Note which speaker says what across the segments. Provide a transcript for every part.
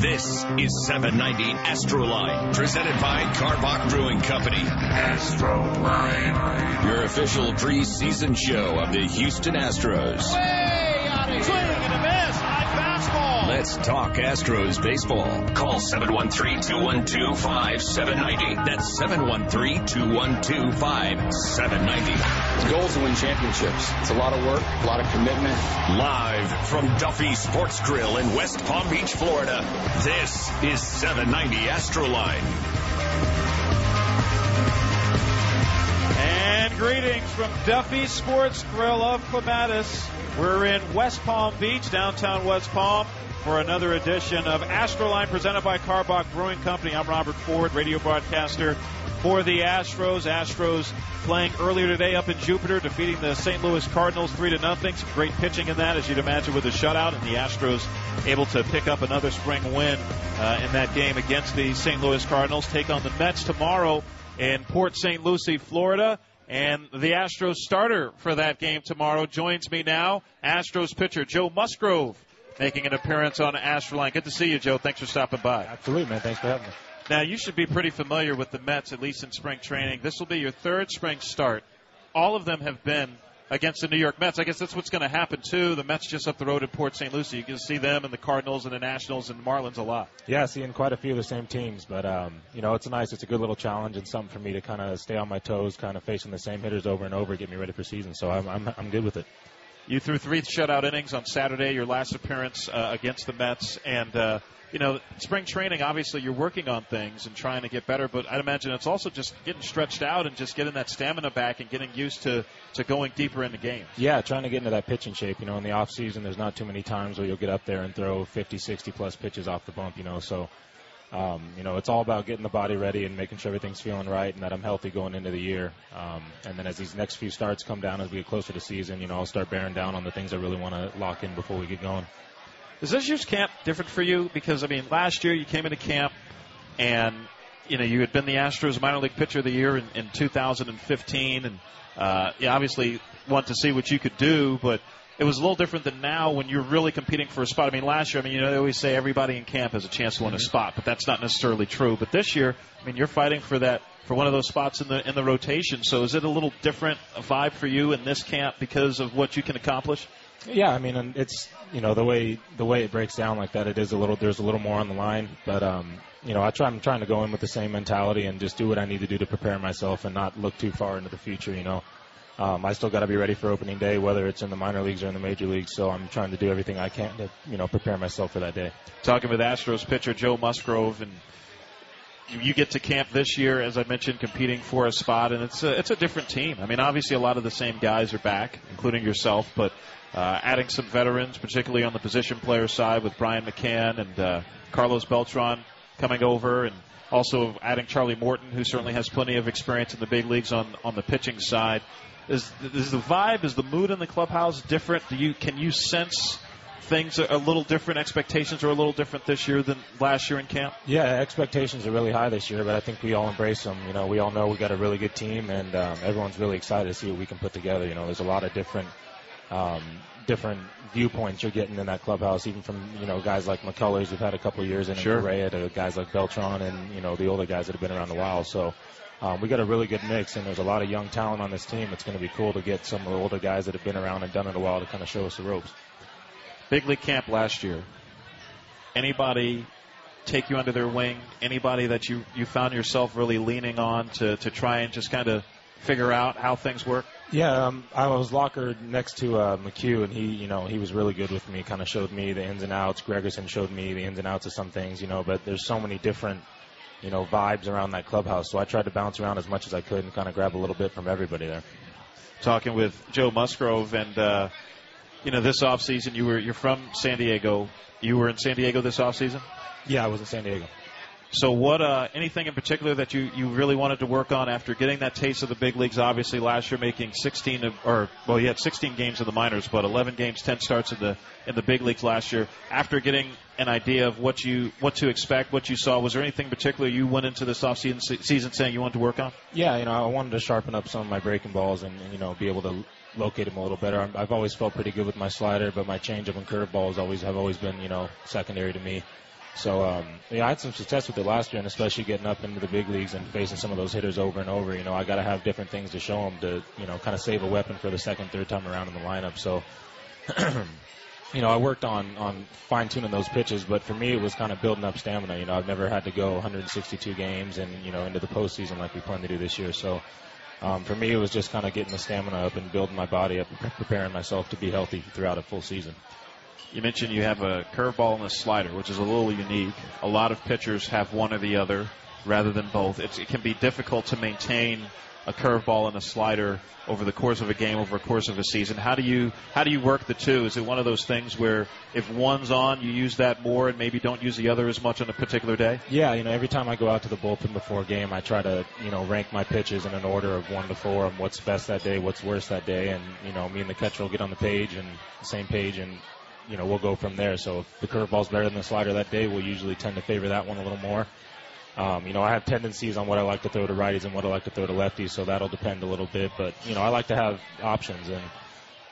Speaker 1: This is 790 Astroline, presented by Karbach Brewing Company. Astroline. Your official preseason show of the Houston Astros.
Speaker 2: Way out of swing and a miss. High fastball.
Speaker 1: Let's talk Astros baseball. Call 713-212-5790. That's 713-212-5790.
Speaker 3: The goal is to win championships. It's a lot of work, a lot of commitment.
Speaker 1: Live from Duffy Sports Grill in West Palm Beach, Florida. This is 790 Astroline.
Speaker 2: And greetings from Duffy Sports Grill of Clematis. We're in West Palm Beach, downtown West Palm, for another edition of Astroline presented by Karbach Brewing Company. I'm Robert Ford, radio broadcaster for the Astros. Astros playing earlier today up in Jupiter, defeating the St. Louis Cardinals three to nothing. Some great pitching in that, as you'd imagine, with a shutout, and the Astros able to pick up another spring win uh, in that game against the St. Louis Cardinals. Take on the Mets tomorrow in Port St. Lucie, Florida. And the Astros starter for that game tomorrow joins me now. Astros pitcher Joe Musgrove making an appearance on Astroline. Good to see you, Joe. Thanks for stopping by.
Speaker 4: Absolutely, man. Thanks for having me.
Speaker 2: Now, you should be pretty familiar with the Mets, at least in spring training. This will be your third spring start. All of them have been against the New York Mets. I guess that's what's going to happen, too. The Mets just up the road at Port St. Lucie. You can see them and the Cardinals and the Nationals and the Marlins a lot.
Speaker 4: Yeah, seeing quite a few of the same teams, but um, you know, it's nice. It's a good little challenge and something for me to kind of stay on my toes, kind of facing the same hitters over and over, get me ready for season. So I'm I'm, I'm good with it.
Speaker 2: You threw three shutout innings on Saturday, your last appearance uh, against the Mets, and uh, you know, spring training. Obviously, you're working on things and trying to get better, but I'd imagine it's also just getting stretched out and just getting that stamina back and getting used to to going deeper into games.
Speaker 4: Yeah, trying to get into that pitching shape. You know, in the off season, there's not too many times where you'll get up there and throw 50, 60 plus pitches off the bump. You know, so. Um, you know, it's all about getting the body ready and making sure everything's feeling right and that I'm healthy going into the year. Um, and then as these next few starts come down as we get closer to season, you know, I'll start bearing down on the things I really want to lock in before we get going.
Speaker 2: Is this year's camp different for you? Because I mean, last year you came into camp and you know you had been the Astros minor league pitcher of the year in, in 2015, and uh, you obviously want to see what you could do, but it was a little different than now when you're really competing for a spot. I mean, last year, I mean, you know, they always say everybody in camp has a chance to win a spot, but that's not necessarily true. But this year, I mean, you're fighting for that for one of those spots in the in the rotation. So is it a little different vibe for you in this camp because of what you can accomplish?
Speaker 4: Yeah, I mean, and it's you know the way the way it breaks down like that. It is a little there's a little more on the line, but um, you know I try I'm trying to go in with the same mentality and just do what I need to do to prepare myself and not look too far into the future. You know, um, I still got to be ready for opening day, whether it's in the minor leagues or in the major leagues. So I'm trying to do everything I can to you know prepare myself for that day.
Speaker 2: Talking with Astros pitcher Joe Musgrove and. You get to camp this year, as I mentioned, competing for a spot, and it's a, it's a different team. I mean, obviously, a lot of the same guys are back, including yourself, but uh, adding some veterans, particularly on the position player side with Brian McCann and uh, Carlos Beltran coming over, and also adding Charlie Morton, who certainly has plenty of experience in the big leagues on on the pitching side. Is is the vibe, is the mood in the clubhouse different? Do you can you sense things are a little different? Expectations are a little different this year than last year in camp.
Speaker 4: Yeah, expectations are really high this year, but I think we all embrace them. You know, we all know we got a really good team, and um, everyone's really excited to see what we can put together. You know, there's a lot of different um, different viewpoints you're getting in that clubhouse, even from you know guys like McCullers who've had a couple of years in
Speaker 2: Sure.
Speaker 4: Correa to guys like Beltran and you know the older guys that have been around a while. So um, we got a really good mix, and there's a lot of young talent on this team. It's going to be cool to get some of the older guys that have been around and done it a while to kind of show us the ropes.
Speaker 2: Big league camp last year. Anybody take you under their wing? Anybody that you you found yourself really leaning on to to try and just kind of figure out how things work?
Speaker 4: Yeah, um, I was locker next to uh, McHugh, and he, you know, he was really good with me. Kind of showed me the ins and outs. Gregerson showed me the ins and outs of some things, you know. But there's so many different, you know, vibes around that clubhouse. So I tried to bounce around as much as I could and kind of grab a little bit from everybody there.
Speaker 2: Talking with Joe Musgrove, and uh, you know, this off season you were you're from San Diego. You were in San Diego this off season.
Speaker 4: Yeah, I was in San Diego.
Speaker 2: So, what uh, anything in particular that you, you really wanted to work on after getting that taste of the big leagues? Obviously, last year making 16 of, or well, you had 16 games in the minors, but 11 games, 10 starts in the in the big leagues last year. After getting an idea of what you what to expect, what you saw, was there anything particular you went into this offseason se- season saying you wanted to work on?
Speaker 4: Yeah, you know, I wanted to sharpen up some of my breaking balls and, and you know be able to locate him a little better. I'm, I've always felt pretty good with my slider, but my changeup and curveballs always have always been you know secondary to me. So um, yeah, I had some success with it last year, and especially getting up into the big leagues and facing some of those hitters over and over. You know, I got to have different things to show them to you know kind of save a weapon for the second, third time around in the lineup. So. you know, I worked on on fine tuning those pitches, but for me, it was kind of building up stamina. You know, I've never had to go 162 games and you know into the postseason like we plan to do this year. So um, for me, it was just kind of getting the stamina up and building my body up, preparing myself to be healthy throughout a full season.
Speaker 2: You mentioned you have a curveball and a slider, which is a little unique. A lot of pitchers have one or the other rather than both. It's, it can be difficult to maintain a curveball and a slider over the course of a game, over the course of a season. How do you how do you work the two? Is it one of those things where if one's on, you use that more and maybe don't use the other as much on a particular day?
Speaker 4: Yeah, you know, every time I go out to the bullpen before a game, I try to you know rank my pitches in an order of one to four, and what's best that day, what's worst that day, and you know, me and the catcher will get on the page and same page and. You know, we'll go from there. So if the curveball's better than the slider that day, we'll usually tend to favor that one a little more. Um, you know, I have tendencies on what I like to throw to righties and what I like to throw to lefties, so that'll depend a little bit. But you know, I like to have options, and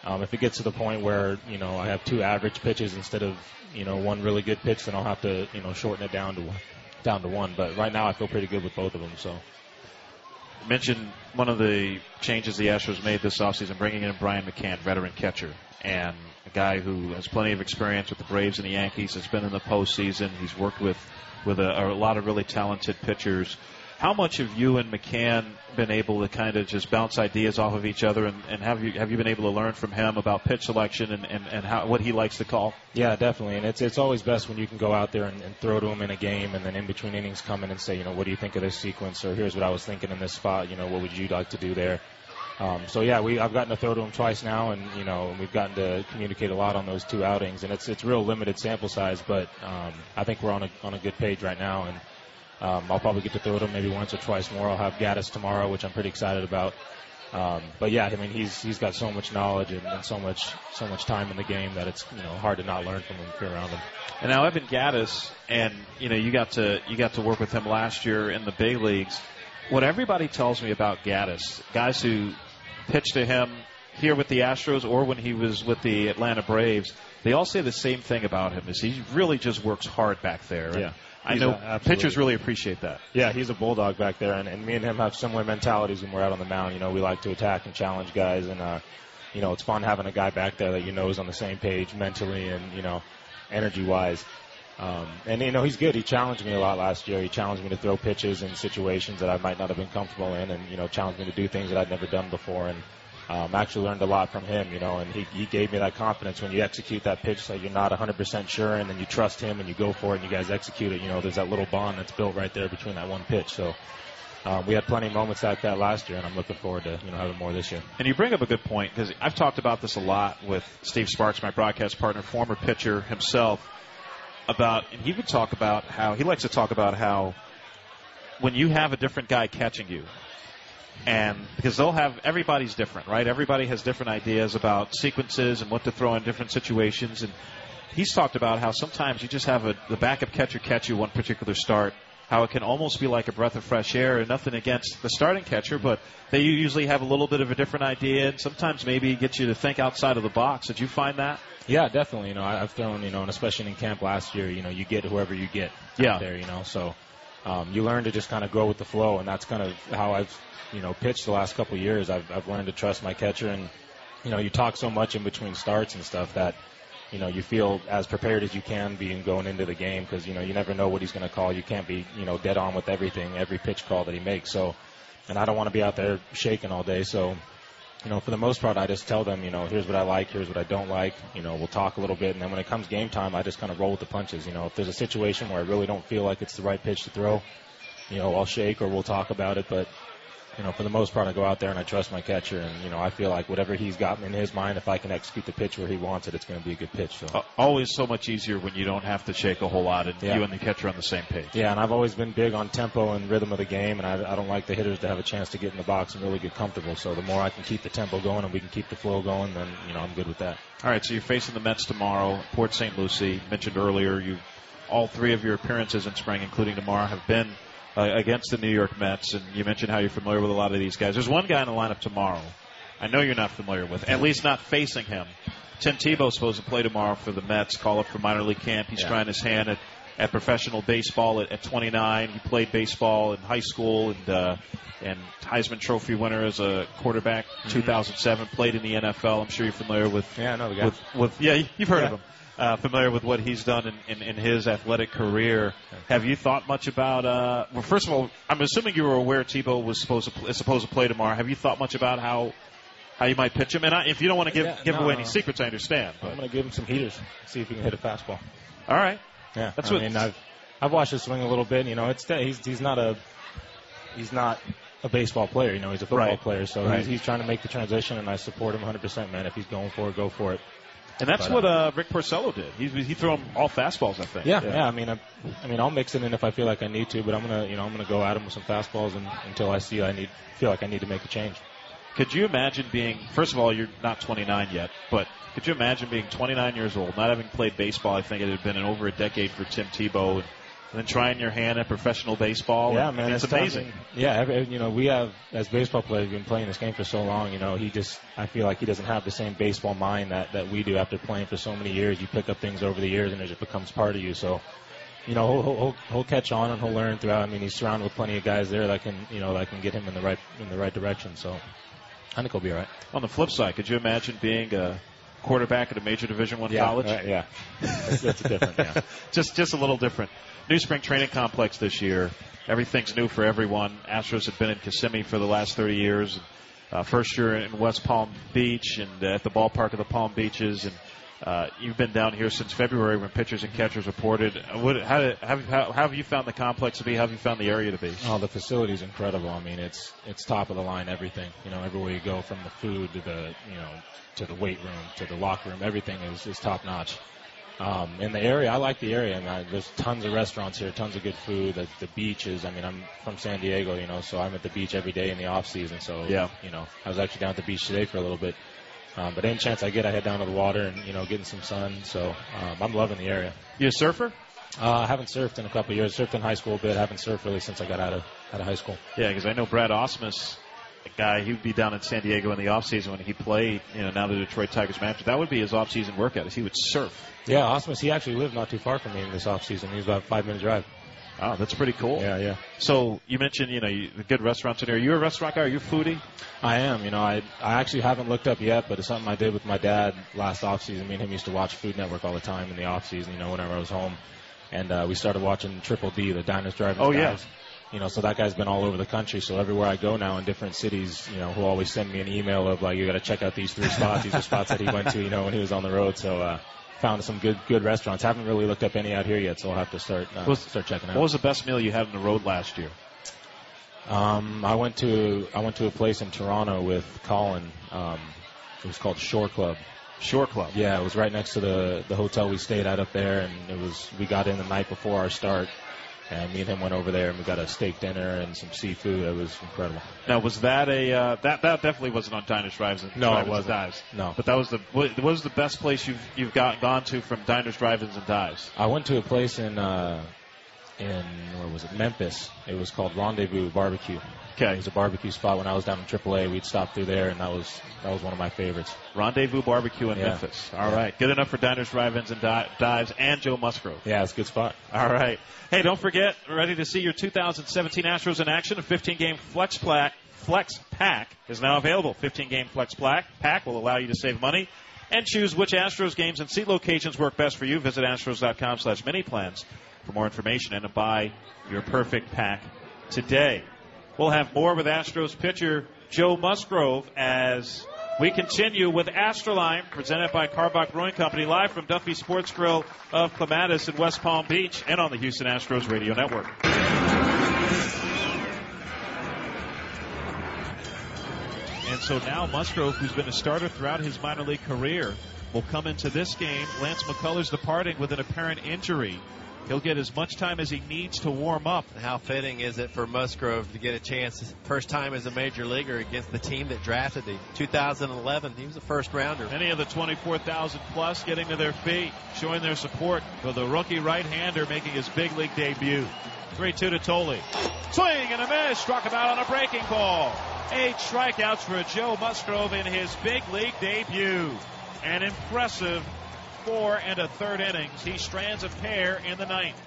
Speaker 4: um, if it gets to the point where you know I have two average pitches instead of you know one really good pitch, then I'll have to you know shorten it down to down to one. But right now, I feel pretty good with both of them. So.
Speaker 2: Mentioned one of the changes the Astros made this offseason, bringing in Brian McCann, veteran catcher, and a guy who has plenty of experience with the Braves and the Yankees. Has been in the postseason. He's worked with with a, a lot of really talented pitchers. How much have you and McCann been able to kind of just bounce ideas off of each other, and, and have you have you been able to learn from him about pitch selection and, and, and how what he likes to call?
Speaker 4: Yeah, definitely, and it's it's always best when you can go out there and, and throw to him in a game, and then in between innings come in and say, you know, what do you think of this sequence, or here's what I was thinking in this spot, you know, what would you like to do there? Um, so yeah, we I've gotten to throw to him twice now, and you know we've gotten to communicate a lot on those two outings, and it's it's real limited sample size, but um, I think we're on a on a good page right now, and um, I'll probably get to throw to him maybe once or twice more. I'll have Gattis tomorrow, which I'm pretty excited about. Um, but yeah, I mean he's he's got so much knowledge and, and so much so much time in the game that it's you know hard to not learn from him if you're around him.
Speaker 2: And now Evan Gattis, and you know you got to you got to work with him last year in the big leagues. What everybody tells me about Gattis, guys who pitched to him here with the Astros or when he was with the Atlanta Braves, they all say the same thing about him: is he really just works hard back there.
Speaker 4: Yeah.
Speaker 2: I know a, pitchers really appreciate that.
Speaker 4: Yeah, he's a bulldog back there, and, and me and him have similar mentalities when we're out on the mound. You know, we like to attack and challenge guys, and uh, you know, it's fun having a guy back there that you know is on the same page mentally and you know, energy wise. Um, and you know, he's good. He challenged me a lot last year. He challenged me to throw pitches in situations that I might not have been comfortable in, and you know, challenged me to do things that I'd never done before. And um, actually learned a lot from him, you know, and he, he gave me that confidence when you execute that pitch that you're not 100% sure and then you trust him and you go for it and you guys execute it. You know, there's that little bond that's built right there between that one pitch. So um, we had plenty of moments like that last year, and I'm looking forward to you know having more this year.
Speaker 2: And you bring up a good point because I've talked about this a lot with Steve Sparks, my broadcast partner, former pitcher himself about, and he would talk about how he likes to talk about how when you have a different guy catching you, and because they'll have everybody's different, right? Everybody has different ideas about sequences and what to throw in different situations, and he's talked about how sometimes you just have a, the backup catcher catch you one particular start. How it can almost be like a breath of fresh air, and nothing against the starting catcher, but they usually have a little bit of a different idea, and sometimes maybe get you to think outside of the box. Did you find that?
Speaker 4: Yeah, definitely. You know, I've thrown, you know, and especially in camp last year, you know, you get whoever you get
Speaker 2: yeah.
Speaker 4: there, you know, so um, you learn to just kind of go with the flow, and that's kind of how I've, you know, pitched the last couple of years. I've, I've learned to trust my catcher, and you know, you talk so much in between starts and stuff that, you know, you feel as prepared as you can be in going into the game because you know you never know what he's going to call. You can't be, you know, dead on with everything, every pitch call that he makes. So, and I don't want to be out there shaking all day, so you know, for the most part, I just tell them, you know, here's what I like, here's what I don't like. You know, we'll talk a little bit, and then when it comes game time, I just kind of roll with the punches. You know, if there's a situation where I really don't feel like it's the right pitch to throw, you know, I'll shake or we'll talk about it. But you know, for the most part, I go out there and I trust my catcher, and you know, I feel like whatever he's got in his mind, if I can execute the pitch where he wants it, it's going to be a good pitch. So
Speaker 2: uh, always so much easier when you don't have to shake a whole lot, and
Speaker 4: yeah.
Speaker 2: you and the catcher on the same page.
Speaker 4: Yeah, and I've always been big on tempo and rhythm of the game, and I, I don't like the hitters to have a chance to get in the box and really get comfortable. So the more I can keep the tempo going and we can keep the flow going, then you know, I'm good with that.
Speaker 2: All right, so you're facing the Mets tomorrow, Port St. Lucie. Mentioned earlier, you all three of your appearances in spring, including tomorrow, have been uh, against the New York Mets, and you mentioned how you're familiar with a lot of these guys. There's one guy in the lineup tomorrow I know you're not familiar with, at least not facing him. Tim Tebow's supposed to play tomorrow for the Mets. Call up for minor league camp. He's
Speaker 4: Yeah.
Speaker 2: trying his hand at, at professional baseball at, at 29. He played baseball in high school and uh, and Heisman Trophy winner as a quarterback. 2007 played in the NFL. I'm sure you're familiar with
Speaker 4: Yeah, I know the guy.
Speaker 2: with, with yeah, you've heard of him. Uh, familiar with what he's done in, in, in his athletic career. Have you thought much about? Uh, well, first of all, I'm assuming you were aware Tebow was supposed to pl- is supposed to play tomorrow. Have you thought much about how how you might pitch him? And I, if you don't want to give
Speaker 4: Yeah,
Speaker 2: give
Speaker 4: no,
Speaker 2: away
Speaker 4: no.
Speaker 2: any secrets, I understand.
Speaker 4: I'm going to give him some heaters, see if he can hit a fastball.
Speaker 2: all right,
Speaker 4: Yeah,
Speaker 2: That's
Speaker 4: I
Speaker 2: what-
Speaker 4: mean, I've I've watched his swing a little bit. You know, it's he's he's not a he's not a baseball player. You know, he's a football
Speaker 2: Right.
Speaker 4: player. So
Speaker 2: Right.
Speaker 4: he's, he's trying to make the transition, and I support him 100%, man. If he's going for it, go for it.
Speaker 2: And that's
Speaker 4: But,
Speaker 2: what uh, Rick Porcello did. He he threw him all fastballs, I think.
Speaker 4: Yeah, yeah. I mean, I, I mean, I'll mix it in if I feel like I need to, but I'm gonna, you know, I'm gonna go at him with some fastballs and, until I see I need feel like I need to make a change.
Speaker 2: Could you imagine being, first of all, you're not 29 yet, but could you imagine being 29 years old, not having played baseball? I think it had been in over a decade for Tim Tebow, and, then trying your hand at professional baseball.
Speaker 4: Yeah,
Speaker 2: and
Speaker 4: man,
Speaker 2: it's
Speaker 4: that's tough.
Speaker 2: amazing.
Speaker 4: Yeah, every, you know, we have as baseball players been playing this game for so long. You know, he just, I feel like he doesn't have the same baseball mind that that we do after playing for so many years. You pick up things over the years, and it just becomes part of you. So, you know, he'll, he'll, he'll catch on and he'll learn throughout. I mean, he's surrounded with plenty of guys there that can, you know, that can get him in the right in the right direction. So, I think he'll be all right.
Speaker 2: On the flip side, could you imagine being a quarterback at a major Division One college?
Speaker 4: right, yeah, that's, that's different. Yeah.
Speaker 2: just just a little different. New spring training complex this year. Everything's new for everyone. Astros have been in Kissimmee for the last 30 years. Uh, first year in West Palm Beach and uh, at the ballpark of the Palm Beaches. And uh, you've been down here since February when pitchers and catchers reported. Uh, What, how, have, how, how have you found the complex to be? How have you found the area to be?
Speaker 4: Oh, the facility's incredible. I mean, it's it's top of the line. Everything, you know, everywhere you go, from the food to the you know to the weight room to the locker room, everything is is top notch. Um, in the area, I like the area. I mean, I, there's tons of restaurants here, tons of good food. The, the beaches. I mean, I'm from San Diego, you know, so I'm at the beach every day in the off season. So
Speaker 2: Yeah.
Speaker 4: you know, I was actually down at the beach today for a little bit. Um, but any chance I get, I head down to the water and you know, getting some sun. So um, I'm loving the area.
Speaker 2: You a surfer?
Speaker 4: Uh, I haven't surfed in a couple of years. Surfed in high school a bit. haven't surfed really since I got out of out of high school.
Speaker 2: Yeah, because I know Brad Ausmus, a guy, he would be down in San Diego in the off season when he played. You know, now the Detroit Tigers manager. That would be his off season workout. Is he would surf.
Speaker 4: Yeah, Ausmus, he actually lived not too far from me in this off season. He was about five minute drive.
Speaker 2: Oh, that's pretty cool.
Speaker 4: Yeah, yeah.
Speaker 2: So you mentioned, you know, you, the good restaurants in here. Are you a restaurant guy? Are you a foodie?
Speaker 4: I am. You know, I I actually haven't looked up yet, but it's something I did with my dad last off season. Me and him used to watch Food Network all the time in the off season. You know, whenever I was home, and uh, we started watching Triple D, the Diners, Drivers,
Speaker 2: Oh, yeah.
Speaker 4: You know, so that guy's been all over the country. So everywhere I go now in different cities, you know, he'll always send me an email of like, you got to check out these three spots. These are spots that he went to, you know, when he was on the road. So uh, found some good good restaurants. Haven't really looked up any out here yet, so I'll have to start uh,
Speaker 2: Was-
Speaker 4: start checking out.
Speaker 2: What was the best meal you had on the road last year?
Speaker 4: Um, I went to I went to a place in Toronto with Colin. Um, it was called Shore Club.
Speaker 2: Shore Club.
Speaker 4: Yeah, it was right next to the the hotel we stayed at up there, and it was we got in the night before our start, and me and him went over there and we got a steak dinner and some seafood. It was incredible.
Speaker 2: Now, was that a uh, that that definitely wasn't on Diners, Drives, and
Speaker 4: No, it
Speaker 2: Drive-Ins and. Dives.
Speaker 4: No.
Speaker 2: but that was the what what was the best place you've you've got gone to from Diners, Drive-Ins, and Dives?
Speaker 4: I went to a place in uh, in where was it Memphis? It was called Rendezvous Barbecue.
Speaker 2: Okay.
Speaker 4: It was a barbecue spot when I was down in AAA. We'd stop through there, and that was that was one of my favorites.
Speaker 2: Rendezvous Barbecue in
Speaker 4: Yeah.
Speaker 2: Memphis. All
Speaker 4: Yeah.
Speaker 2: right, good enough for Diners, Drive-Ins, and Di- Dives, and Joe Musgrove.
Speaker 4: Yeah, it's a good spot.
Speaker 2: All right. Hey, don't forget, ready to see your 2017 Astros in action? A 15-game flex pack, flex pack is now available. 15-game flex pack pack will allow you to save money and choose which Astros games and seat locations work best for you. Visit astros.com slash mini plans for more information and to buy your perfect pack today. We'll have more with Astros pitcher Joe Musgrove as we continue with Astroline, presented by Karbach Brewing Company, live from Duffy Sports Grill of Clematis in West Palm Beach and on the Houston Astros Radio Network. And so now Musgrove, who's been a starter throughout his minor league career, will come into this game. Lance McCullers departing with an apparent injury. He'll get as much time as he needs to warm up.
Speaker 5: How fitting is it for Musgrove to get a chance, first time as a major leaguer against the team that drafted him? 2011, he was a first rounder.
Speaker 2: Many of the 24,000 plus getting to their feet, showing their support for the rookie right-hander making his big league debut. 3-2 to Tolley. Swing and a miss, struck him out on a breaking ball. Eight strikeouts for Joe Musgrove in his big league debut. An impressive four and a third innings. He strands a pair in the ninth.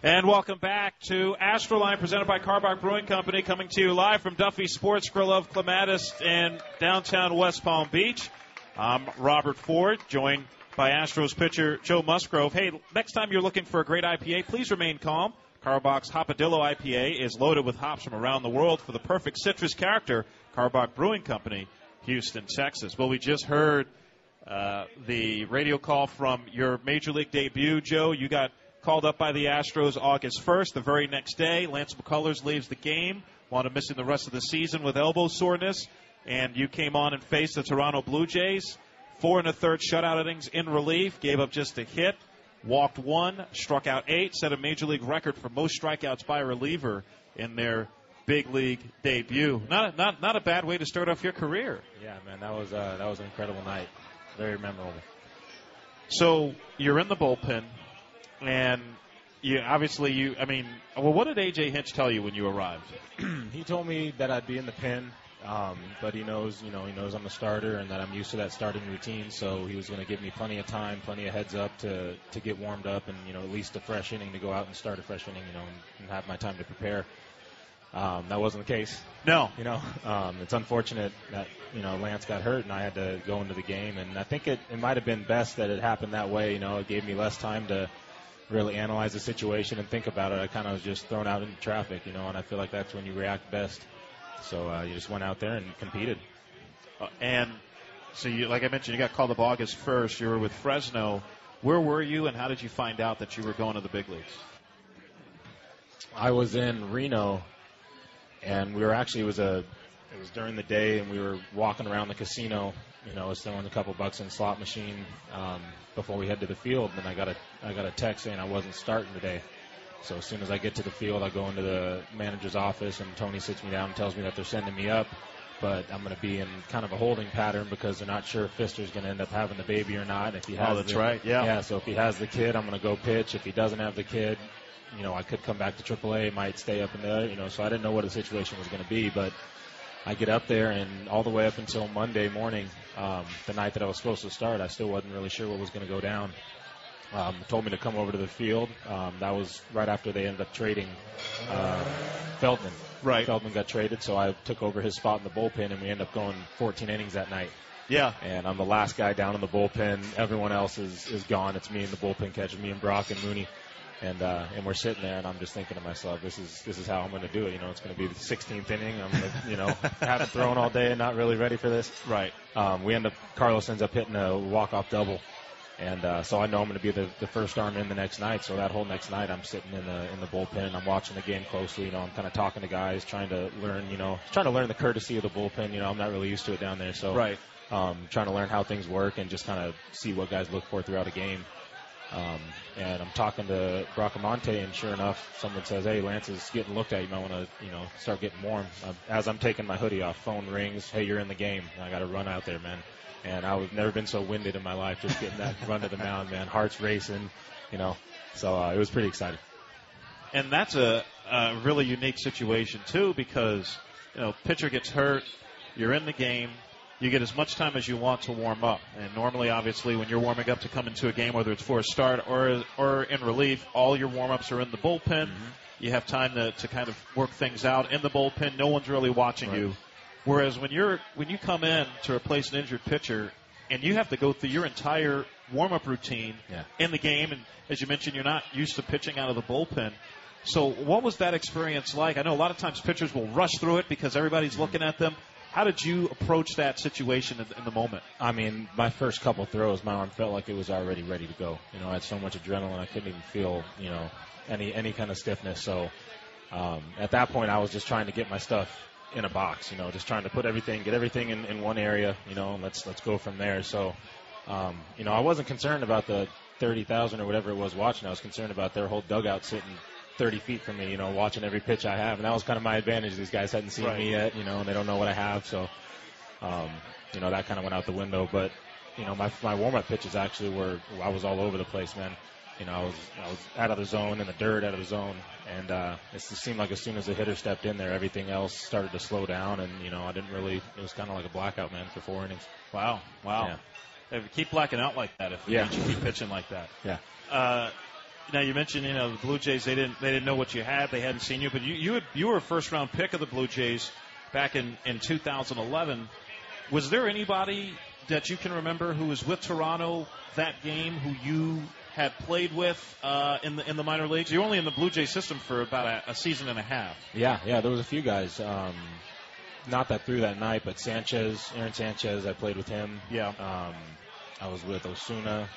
Speaker 2: And welcome back to Astroline, presented by Karbach Brewing Company, coming to you live from Duffy Sports Grill of Clematis in downtown West Palm Beach. I'm Robert Ford, joined by Astros pitcher Joe Musgrove. Hey, next time you're looking for a great IPA, please remain calm. Karbach's Hopadillo IPA is loaded with hops from around the world for the perfect citrus character. Karbach Brewing Company, Houston, Texas. Well, we just heard uh, the radio call from your major league debut, Joe. You got called up by the Astros August 1st. The very next day, Lance McCullers leaves the game, wound up missing the rest of the season with elbow soreness, and you came on and faced the Toronto Blue Jays. Four and a third shutout innings in relief, gave up just a hit, walked one, struck out eight, set a major league record for most strikeouts by a reliever in their big league debut. Not not not a bad way to start off your career.
Speaker 4: Yeah, man, that was uh, that was an incredible night. Very memorable.
Speaker 2: So you're in the bullpen, and you obviously you. I mean, well, what did AJ Hinch tell you when you arrived?
Speaker 4: he told me that I'd be in the pen, um, but he knows, you know, he knows I'm a starter and that I'm used to that starting routine. So he was going to give me plenty of time, plenty of heads up to to get warmed up, and you know, at least a fresh inning to go out and start a fresh inning, you know, and, and have my time to prepare. Um, that wasn't the case.
Speaker 2: No.
Speaker 4: You know, um, it's unfortunate that you know Lance got hurt and I had to go into the game, and I think it it might have been best that it happened that way. You know, it gave me less time to really analyze the situation and think about it. I kind of was just thrown out into traffic, you know, and I feel like that's when you react best. So uh, you just went out there and competed.
Speaker 2: Uh, and so, you, like I mentioned, you got called up August 1st. You were with Fresno. Where were you, and how did you find out that you were going to the big leagues?
Speaker 4: I was in Reno, and we were actually it was a it was during the day, and we were walking around the casino. You know, I was throwing a couple bucks in the slot machine um, before we head to the field. And then I got a I got a text saying I wasn't starting today. So as soon as I get to the field, I go into the manager's office, and Tony sits me down and tells me that they're sending me up, but I'm going to be in kind of a holding pattern because they're not sure if Fister's going to end up having the baby or not. If he has,
Speaker 2: Oh, that's
Speaker 4: the,
Speaker 2: right, yeah.
Speaker 4: yeah. So if he has the kid, I'm going to go pitch. If he doesn't have the kid, you know, I could come back to AAA, might stay up in there, you know. So I didn't know what the situation was going to be, but I get up there, and all the way up until Monday morning, um, the night that I was supposed to start, I still wasn't really sure what was going to go down. Um, told me to come over to the field. Um, that was right after they ended up trading uh, Feldman.
Speaker 2: Right.
Speaker 4: Feldman got traded, so I took over his spot in the bullpen, and we ended up going 14 innings that night.
Speaker 2: Yeah.
Speaker 4: And I'm the last guy down in the bullpen. Everyone else is is gone. It's me in the bullpen catching me and Brock and Mooney. And uh, and we're sitting there, and I'm just thinking to myself, this is this is how I'm going to do it. You know, it's going to be the 16th inning. I'm gonna, you know haven't thrown all day and not really ready for this.
Speaker 2: Right.
Speaker 4: Um, we end up Carlos ends up hitting a walk off double, and uh, so I know I'm going to be the, the first arm in the next night. So that whole next night, I'm sitting in the in the bullpen I'm watching the game closely. You know, I'm kind of talking to guys, trying to learn. You know, trying to learn the courtesy of the bullpen. You know, I'm not really used to it down there, so
Speaker 2: Right.
Speaker 4: um, trying to learn how things work and just kind of see what guys look for throughout a game. Um, and I'm talking to Bracamonte, and sure enough, someone says, "Hey, Lance is getting looked at. You might want to, you know, start getting warm." Uh, as I'm taking my hoodie off, phone rings. Hey, you're in the game. I got to run out there, man. And I've never been so winded in my life, just getting that run to the mound, man. Heart's racing, you know. So uh, it was pretty exciting.
Speaker 2: And that's a, a really unique situation too, because you know pitcher gets hurt, you're in the game, you get as much time as you want to warm up. And normally, obviously, when you're warming up to come into a game, whether it's for a start or or in relief, all your warm ups are in the bullpen. Mm-hmm. You have time to, to kind of work things out in the bullpen. No one's really watching
Speaker 4: Right.
Speaker 2: you. Whereas when you're when you come in to replace an injured pitcher, and you have to go through your entire warm up routine
Speaker 4: Yeah.
Speaker 2: in the game, and as you mentioned, you're not used to pitching out of the bullpen. So, what was that experience like? I know a lot of times pitchers will rush through it because everybody's mm-hmm. looking at them. How did you approach that situation in, the moment?
Speaker 4: I mean, my first couple throws, my arm felt like it was already ready to go. You know, I had so much adrenaline, I couldn't even feel, you know, any any kind of stiffness. So um, at that point, I was just trying to get my stuff in a box. You know, just trying to put everything, get everything in, in one area. You know, and let's let's go from there. So, um, you know, I wasn't concerned about the thirty thousand or whatever it was watching. I was concerned about their whole dugout sitting. 30 feet from me, you know, watching every pitch I have, and that was kind of my advantage. These guys hadn't seen
Speaker 2: Right.
Speaker 4: me yet, you know, and they don't know what I have, so um, you know that kind of went out the window. But you know, my my warm up pitches actually were I was all over the place, man. you know, I was I was out of the zone in the dirt, out of the zone, and uh, it seemed like as soon as the hitter stepped in there, everything else started to slow down, and you know, I didn't really. It was kind of like a blackout, man, for four innings.
Speaker 2: Wow, wow.
Speaker 4: Yeah.
Speaker 2: If you keep blacking out like that, if
Speaker 4: Yeah.
Speaker 2: you keep pitching like that.
Speaker 4: Yeah.
Speaker 2: Uh, now you mentioned, you know, the Blue Jays. They didn't they didn't know what you had. They hadn't seen you, but you you had, you were a first round pick of the Blue Jays back in in 2011. Was there anybody that you can remember who was with Toronto that game who you had played with uh, in the in the minor leagues? You're only in the Blue Jay system for about a, a season and a half.
Speaker 4: Yeah, yeah, there was a few guys. Um, not that through that night, but Sanchez, Aaron Sanchez, I played with him.
Speaker 2: Yeah.
Speaker 4: Um, I was with Osuna,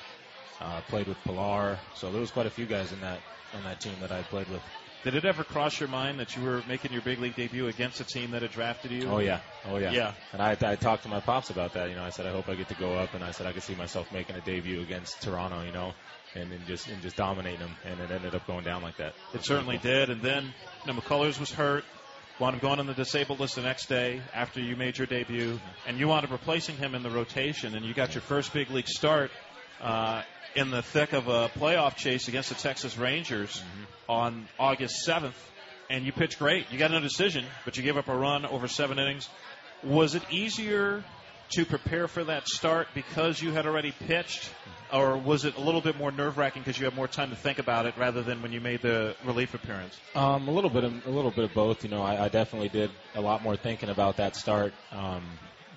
Speaker 4: uh, played with Pilar. So there was quite a few guys in that in that team that I played with.
Speaker 2: Did it ever cross your mind that you were making your big league debut against a team that had drafted you?
Speaker 4: Oh yeah, oh yeah,
Speaker 2: Yeah.
Speaker 4: And I, I talked to my pops about that. You know, I said I hope I get to go up, and I said I could see myself making a debut against Toronto. You know, and, and just and just dominating them, and it ended up going down like that.
Speaker 2: It certainly did. And then, you know, McCullers was hurt. Wound up going on the disabled list the next day after you made your debut, and you wound up replacing him in the rotation, and you got your first big league start uh, in the thick of a playoff chase against the Texas Rangers on August 7th, and you pitched great. You got no decision, but you gave up a run over seven innings. Was it easier to prepare for that start because you had already pitched, or was it a little bit more nerve wracking because you had more time to think about it rather than when you made the relief appearance?
Speaker 4: Um, a little bit, of, a little bit of both. You know, I, I definitely did a lot more thinking about that start. Um,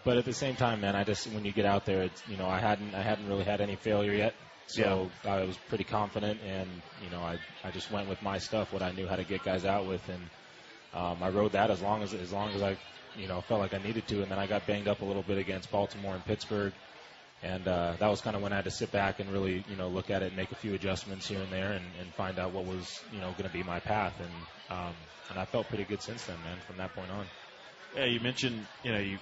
Speaker 4: but at the same time, man, I just when you get out there, it's you know, I hadn't, I hadn't really had any failure yet, so I was pretty confident, and you know, I, I just went with my stuff, what I knew how to get guys out with, and um, I rode that as long as, as long as I, you know, felt like I needed to, and then I got banged up a little bit against Baltimore and Pittsburgh. And uh, that was kind of when I had to sit back and really, you know, look at it and make a few adjustments here and there, and, and find out what was, you know, going to be my path. And um, and I felt pretty good since then, man. From that point on.
Speaker 2: Yeah, you mentioned, you know, you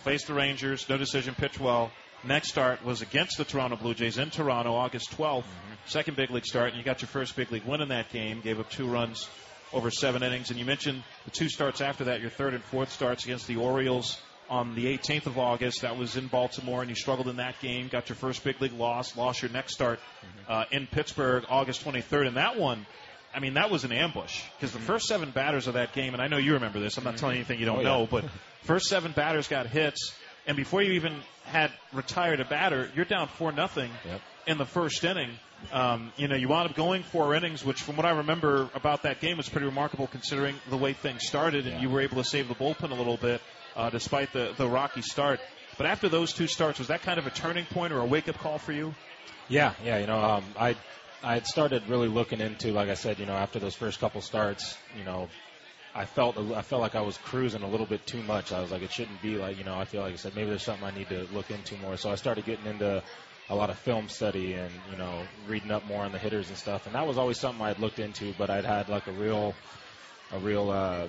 Speaker 2: faced the Rangers, no decision, pitched well. Next start was against the Toronto Blue Jays in Toronto, August 12th. Mm-hmm. Second big league start, and you got your first big league win in that game. Gave up two runs over seven innings, and you mentioned the two starts after that, your third and fourth starts against the Orioles on the 18th of August. That was in Baltimore, and you struggled in that game. Got your first big league loss. Lost your next start mm-hmm. uh, in Pittsburgh, August 23rd, and that one. I mean, that was an ambush because the mm-hmm. first seven batters of that game, and I know you remember this. I'm not telling you anything you oh, don't
Speaker 4: Oh, yeah.
Speaker 2: know, but first seven batters got hits, and before you even had retired a batter, you're down four nothing
Speaker 4: Yep.
Speaker 2: in the first inning. Um, you know, you wound up going four innings, which, from what I remember about that game, was pretty remarkable considering the way things started, and
Speaker 4: Yeah.
Speaker 2: you were able to save the bullpen a little bit uh, despite the the rocky start. But after those two starts, was that kind of a turning point or a wake up call for you?
Speaker 4: Yeah, yeah. You know, um, I I had started really looking into, like I said, you know, after those first couple starts, you know, I felt I felt like I was cruising a little bit too much. I was like, it shouldn't be like, you know, I feel like I said maybe there's something I need to look into more. So I started getting into a lot of film study and you know reading up more on the hitters and stuff. And that was always something I had looked into, but I'd had like a real a real uh,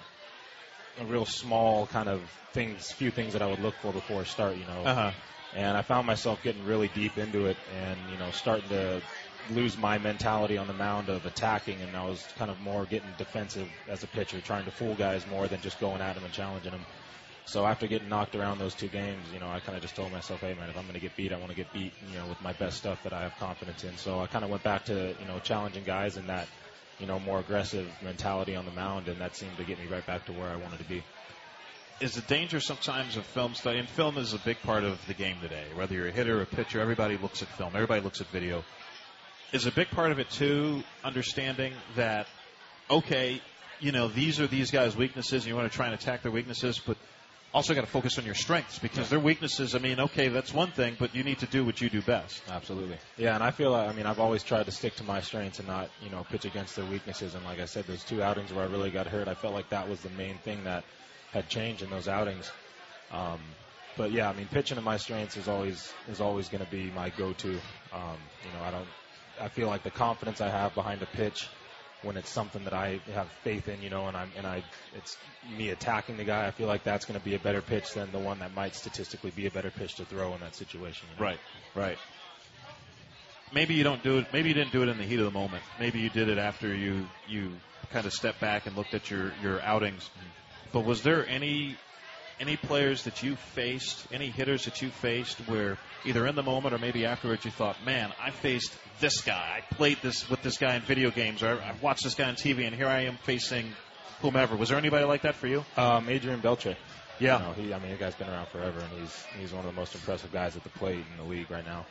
Speaker 4: a real small kind of things, few things that I would look for before a start. You know,
Speaker 2: huh.
Speaker 4: and I found myself getting really deep into it and you know starting to lose my mentality on the mound of attacking and I was kind of more getting defensive as a pitcher trying to fool guys more than just going at them and challenging them so after getting knocked around those two games you know I kind of just told myself hey man if I'm going to get beat I want to get beat you know with my best stuff that I have confidence in. So I kind of went back to you know challenging guys and that you know more aggressive mentality on the mound and that seemed to get me right back to where I wanted to be.
Speaker 2: Is the danger sometimes of film study, and film is a big part of the game today. Whether you're a hitter or a pitcher, everybody looks at film, everybody looks at video. Is a big part of it too understanding that, okay, you know, these are these guys' weaknesses, and you want to try and attack their weaknesses, but also got to focus on your strengths because their weaknesses, I mean, okay, that's one thing, but you need to do what you do best.
Speaker 4: Absolutely. Yeah, and I feel like, I mean, I've always tried to stick to my strengths and not, you know, pitch against their weaknesses. And like I said, those two outings where I really got hurt, I felt like that was the main thing that had changed in those outings. Um, but yeah, I mean, pitching to my strengths is always is always going to be my go-to. Um, you know, I don't. I feel like the confidence I have behind a pitch when it's something that I have faith in, you know, and I'm and I it's me attacking the guy. I feel like that's going to be a better pitch than the one that might statistically be a better pitch to throw in that situation. You know?
Speaker 2: Right, right. Maybe you don't do it. Maybe you didn't do it in the heat of the moment. Maybe you did it after you you kind of stepped back and looked at your your outings. Mm-hmm. But was there any any players that you faced, any hitters that you faced, where either in the moment or maybe afterwards you thought, "Man, I faced this guy. I played this with this guy in video games, or I've watched this guy on TV, and here I am facing whomever." Was there anybody like that for you?
Speaker 4: Um, Adrian Beltre.
Speaker 2: Yeah.
Speaker 4: You know, he, I mean, the guy's been around forever, and he's he's one of the most impressive guys at the plate in the league right now.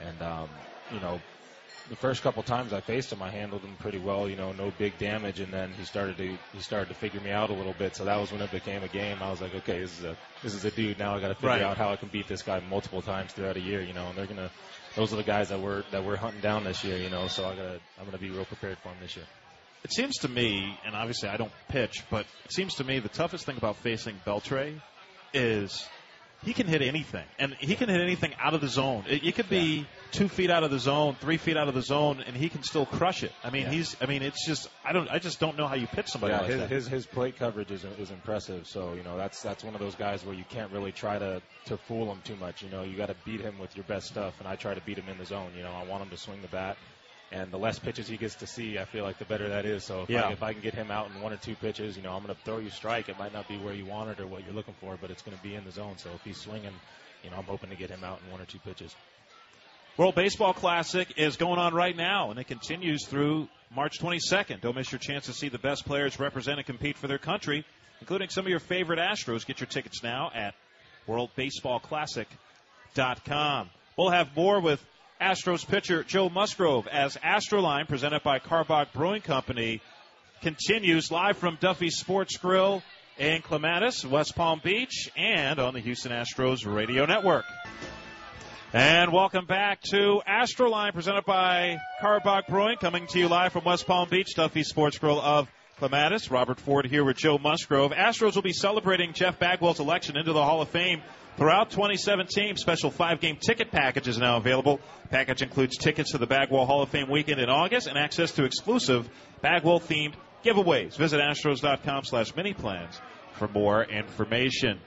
Speaker 4: And um, you know, the first couple times I faced him, I handled him pretty well. You know, no big damage, and then he started to he started to figure me out a little bit. So that was when it became a game. I was like, okay, this is a this is a dude. Now I got to figure
Speaker 2: Right.
Speaker 4: out how I can beat this guy multiple times throughout a year. You know, and they're gonna those are the guys that we're that we're hunting down this year. You know, so I gotta I'm gonna be real prepared for him this year.
Speaker 2: It seems to me, and obviously I don't pitch, but it seems to me the toughest thing about facing Beltre is he can hit anything, and he can hit anything out of the zone. It, it could be two feet out of the zone, three feet out of the zone, and he can still crush it. I mean,
Speaker 4: Yeah.
Speaker 2: he's. I mean, it's just. I don't. I just don't know how you pitch somebody
Speaker 4: Yeah,
Speaker 2: like
Speaker 4: his,
Speaker 2: that.
Speaker 4: his his plate coverage is is impressive. So you know that's that's one of those guys where you can't really try to to fool him too much. You know you got to beat him with your best stuff, and I try to beat him in the zone. You know I want him to swing the bat, and the less pitches he gets to see, I feel like the better that is. So if,
Speaker 2: Yeah.
Speaker 4: I, if I can get him out in one or two pitches, you know I'm going to throw you strike. It might not be where you want it or what you're looking for, but it's going to be in the zone. So if he's swinging, you know I'm hoping to get him out in one or two pitches.
Speaker 2: World Baseball Classic is going on right now, and it continues through March 22nd. Don't miss your chance to see the best players represent and compete for their country, including some of your favorite Astros. Get your tickets now at WorldBaseballClassic.com. We'll have more with Astros pitcher Joe Musgrove as Astroline, presented by Karbach Brewing Company, continues live from Duffy's Sports Grill in Clematis, West Palm Beach, and on the Houston Astros Radio Network. And welcome back to Astroline, presented by Karbach Brewing, coming to you live from West Palm Beach, Duffy Sports Grill of Clematis. Robert Ford here with Joe Musgrove. Astros will be celebrating Jeff Bagwell's election into the Hall of Fame throughout 2017. Special five-game ticket package is now available. Package includes tickets to the Bagwell Hall of Fame weekend in August and access to exclusive Bagwell-themed giveaways. Visit astros.com slash mini plans for more information.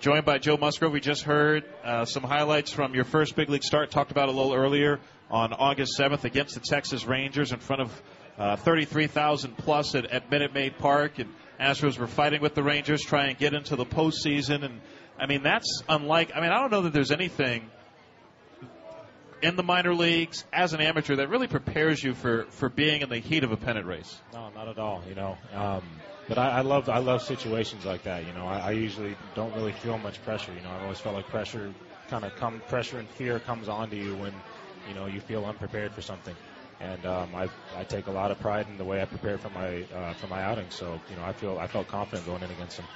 Speaker 2: Joined by Joe Musgrove, we just heard uh, some highlights from your first big league start. Talked about a little earlier on August 7th against the Texas Rangers in front of uh, 33,000 plus at, at Minute Maid Park, and Astros were fighting with the Rangers, trying to get into the postseason. And I mean, that's unlike. I mean, I don't know that there's anything in the minor leagues as an amateur that really prepares you for for being in the heat of a pennant race.
Speaker 4: No, not at all. You know, um, but I, I love I love situations like that. You know, I, I usually don't really feel much pressure. You know, I've always felt like pressure kind of come pressure and fear comes onto you when you know you feel unprepared for something. And um, I I take a lot of pride in the way I prepare for my uh, for my outing. So you know, I feel I felt confident going in against them.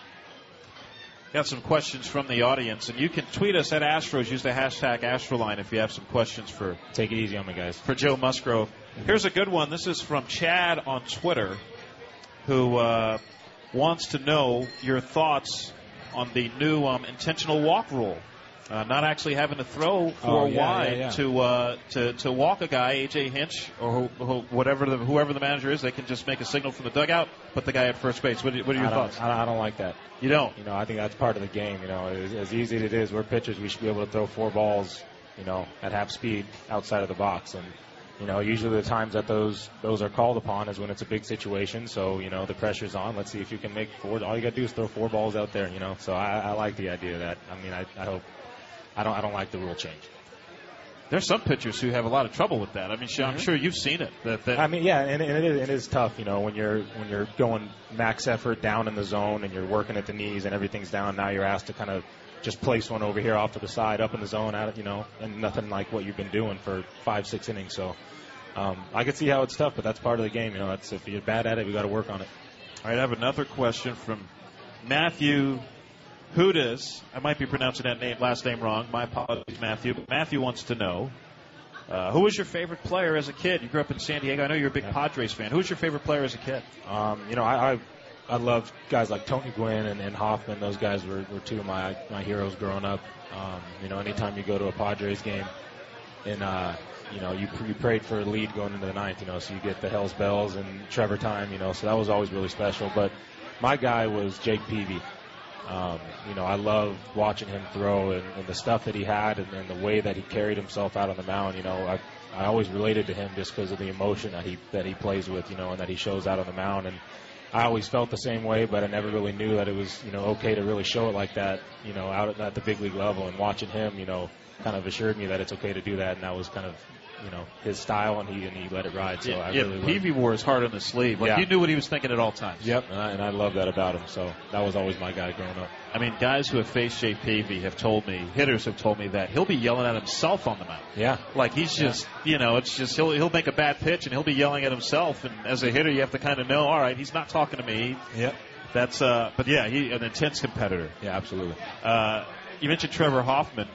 Speaker 2: Got some questions from the audience, and you can tweet us at Astros. Use the hashtag Astroline if you have some questions for
Speaker 4: Take it easy on me, guys.
Speaker 2: for Joe Musgrove. Here's a good one. This is from Chad on Twitter, who uh, wants to know your thoughts on the new um, intentional walk rule. Uh, not actually having to throw four
Speaker 4: Oh, yeah,
Speaker 2: wide
Speaker 4: yeah, yeah.
Speaker 2: to uh, to to walk a guy, AJ Hinch or who, who, whatever the, whoever the manager is, they can just make a signal from the dugout, put the guy at first base. What are, what are your
Speaker 4: I
Speaker 2: thoughts?
Speaker 4: I, don't like that.
Speaker 2: You don't.
Speaker 4: You know, I think that's part of the game. You know, as, as easy as it is, we're pitchers. We should be able to throw four balls, you know, at half speed outside of the box. And you know, usually the times that those those are called upon is when it's a big situation. So you know, the pressure's on. Let's see if you can make four. All you got to do is throw four balls out there. You know, so I, I like the idea of that. I mean, I, I hope. I don't. I don't like the rule change.
Speaker 2: There's some pitchers who have a lot of trouble with that. I mean, I'm sure you've seen it. That, that
Speaker 4: I mean, yeah, and, and it, is, it is tough, you know, when you're when you're going max effort down in the zone and you're working at the knees and everything's down. Now you're asked to kind of just place one over here off to the side, up in the zone, out, you know, and nothing like what you've been doing for five, six innings. So um, I can see how it's tough, but that's part of the game. You know, that's if you're bad at it, we got to work on it.
Speaker 2: All right, I have another question from Matthew Hudas. I might be pronouncing that name, last name wrong. My apologies, Matthew. But Matthew wants to know uh, who was your favorite player as a kid? You grew up in San Diego. I know you're a big
Speaker 4: Yeah.
Speaker 2: Padres fan. Who was your favorite player as a kid?
Speaker 4: Um, you know, I, I I love guys like Tony Gwynn and, and Hoffman. Those guys were, were two of my my heroes growing up. Um, you know, anytime you go to a Padres game, and uh, you know, you you prayed for a lead going into the ninth. You know, so you get the Hell's Bells and Trevor time. You know, so that was always really special. But my guy was Jake Peavy. Um, you know, I love watching him throw and, and the stuff that he had and, and the way that he carried himself out on the mound. You know, I I always related to him just because of the emotion that he that he plays with. You know, and that he shows out on the mound. And I always felt the same way, but I never really knew that it was, you know, okay to really show it like that, you know, out at, at the big league level. And watching him, you know, kind of assured me that it's okay to do that, and that was kind of, you know, his style, and he and he let it ride. So
Speaker 2: yeah,
Speaker 4: I
Speaker 2: yeah,
Speaker 4: really
Speaker 2: Peavy wore his heart on his sleeve. Like
Speaker 4: Yeah.
Speaker 2: you knew what he was thinking at all times.
Speaker 4: Yep, and I, and I love that about him. So that was always my guy growing up.
Speaker 2: I mean, guys who have faced Jay Peavy have told me, hitters have told me that he'll be yelling at himself on the mound.
Speaker 4: Yeah,
Speaker 2: Like he's just, you know, it's just he'll he'll make a bad pitch and he'll be yelling at himself. And as a hitter, you have to kind of know, all right, he's not talking to me.
Speaker 4: Yep.
Speaker 2: That's, uh, but yeah, he an intense competitor.
Speaker 4: Yeah, absolutely.
Speaker 2: Uh, you mentioned Trevor Hoffman.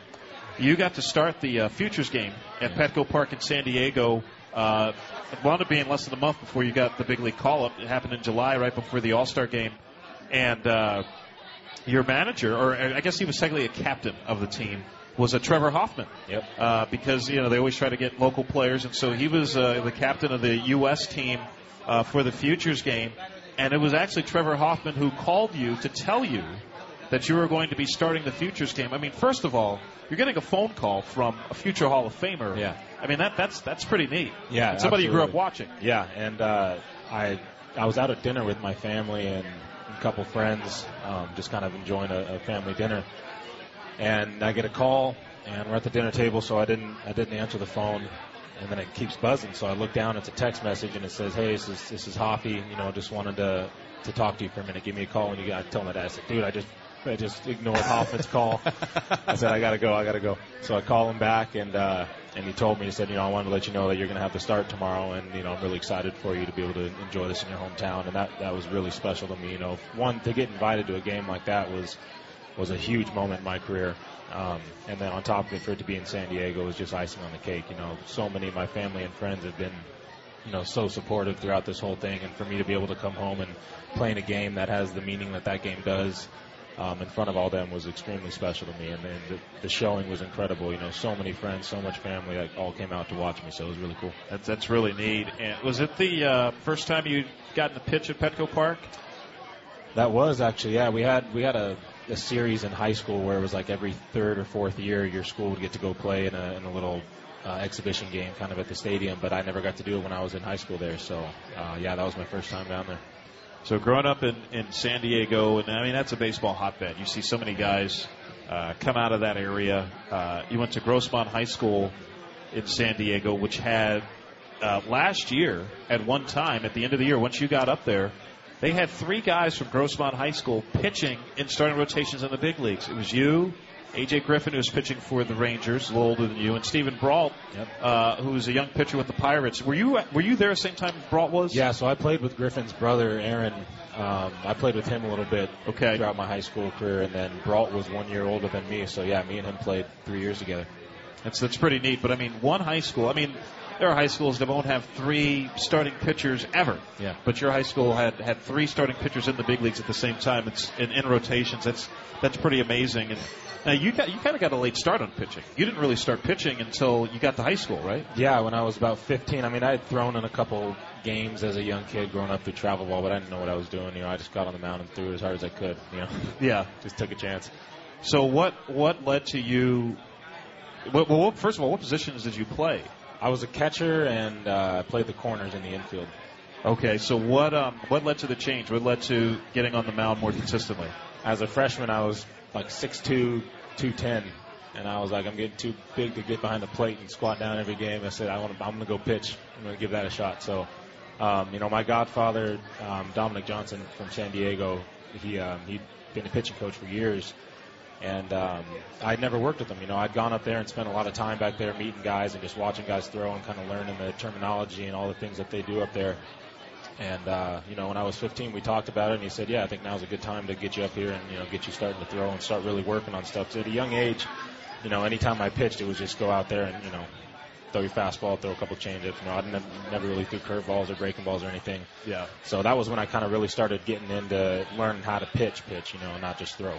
Speaker 2: You got to start the uh, Futures game at Petco Park in San Diego. Uh, it wound up being less than a month before you got the big league call up. It happened in July, right before the All Star game. And uh, your manager, or I guess he was technically a captain of the team, was a Trevor Hoffman.
Speaker 4: Yep.
Speaker 2: Uh, because you know they always try to get local players, and so he was uh, the captain of the U.S. team uh, for the Futures game. And it was actually Trevor Hoffman who called you to tell you that you were going to be starting the Futures game. I mean, first of all, you're getting a phone call from a future Hall of Famer.
Speaker 4: Yeah.
Speaker 2: I mean that that's that's pretty neat.
Speaker 4: Yeah,
Speaker 2: And somebody you grew up watching.
Speaker 4: Yeah, and uh, I I was out at dinner with my family and a couple friends, um, just kind of enjoying a, a family dinner, and I get a call, and we're at the dinner table, so I didn't I didn't answer the phone, and then it keeps buzzing, so I look down, it's a text message, and it says, "Hey, this is this is Hoppy, you know, just wanted to to talk to you for a minute. Give me a call when you got." I tell my dad, I said, "Dude, I just." I just ignored Hoffman's call. I said, I gotta go, I gotta go. So I call him back and, uh, and he told me, he said, you know, I wanted to let you know that you're gonna have to start tomorrow and, you know, I'm really excited for you to be able to enjoy this in your hometown. And that, that was really special to me. You know, one, to get invited to a game like that was, was a huge moment in my career. Um, and then on top of it, for it to be in San Diego was just icing on the cake. You know, so many of my family and friends have been, you know, so supportive throughout this whole thing. And for me to be able to come home and play in a game that has the meaning that that game does, um, in front of all them was extremely special to me. And then the, the showing was incredible. You know, so many friends, so much family that all came out to watch me. So it was really cool.
Speaker 2: That's that's really neat. And was it the uh, first time you got in the pitch at Petco Park?
Speaker 4: That was actually, yeah. We had we had a, a series in high school where it was like every third or fourth year, your school would get to go play in a, in a little uh, exhibition game, kind of at the stadium. But I never got to do it when I was in high school there. So uh, yeah, that was my first time down there.
Speaker 2: So growing up in, in San Diego, and I mean that's a baseball hotbed. You see so many guys uh, come out of that area. Uh, you went to Grossmont High School in San Diego, which had uh, last year at one time at the end of the year, once you got up there, they had three guys from Grossmont High School pitching in starting rotations in the big leagues. It was you. AJ Griffin, who was pitching for the Rangers, a little older than you, and Steven Brault,
Speaker 4: Yep.
Speaker 2: uh, who was a young pitcher with the Pirates. Were you were you there at the same time Brault was?
Speaker 4: Yeah, so I played with Griffin's brother, Aaron. Um, I played with him a little bit
Speaker 2: Okay.
Speaker 4: throughout my high school career, and then Brault was one year older than me. So yeah, me and him played three years together.
Speaker 2: That's that's pretty neat. But I mean, one high school. I mean, there are high schools that won't have three starting pitchers ever.
Speaker 4: Yeah.
Speaker 2: But your high school had had three starting pitchers in the big leagues at the same time. It's in, in rotations. That's that's pretty amazing. And now you got you kind of got a late start on pitching. You didn't really start pitching until you got to high school, right?
Speaker 4: Yeah, when I was about 15, I mean, I had thrown in a couple games as a young kid growing up through travel ball, but I didn't know what I was doing. You know, I just got on the mound and threw as hard as I could. You know,
Speaker 2: Yeah.
Speaker 4: just took a chance.
Speaker 2: So what what led to you? Well, well, first of all, what positions did you play?
Speaker 4: I was a catcher and uh, played the corners in the infield.
Speaker 2: Okay, so what um what led to the change? What led to getting on the mound more consistently?
Speaker 4: As a freshman, I was like 6'2", 210, and I was like, I'm getting too big to get behind the plate and squat down every game. I said, I want to, I'm going to go pitch. I'm going to give that a shot. So, um, you know, my godfather, um, Dominic Johnson from San Diego, he um, he'd been a pitching coach for years, and um, I'd never worked with him. You know, I'd gone up there and spent a lot of time back there meeting guys and just watching guys throw and kind of learning the terminology and all the things that they do up there. And uh, you know, when I was 15, we talked about it, and he said, "Yeah, I think now's a good time to get you up here and you know get you starting to throw and start really working on stuff." So at a young age, you know, anytime I pitched, it was just go out there and you know throw your fastball, throw a couple changeups. You know, I never, never really threw curveballs or breaking balls or anything.
Speaker 2: Yeah.
Speaker 4: So that was when I kind of really started getting into learning how to pitch, pitch, you know, not just throw.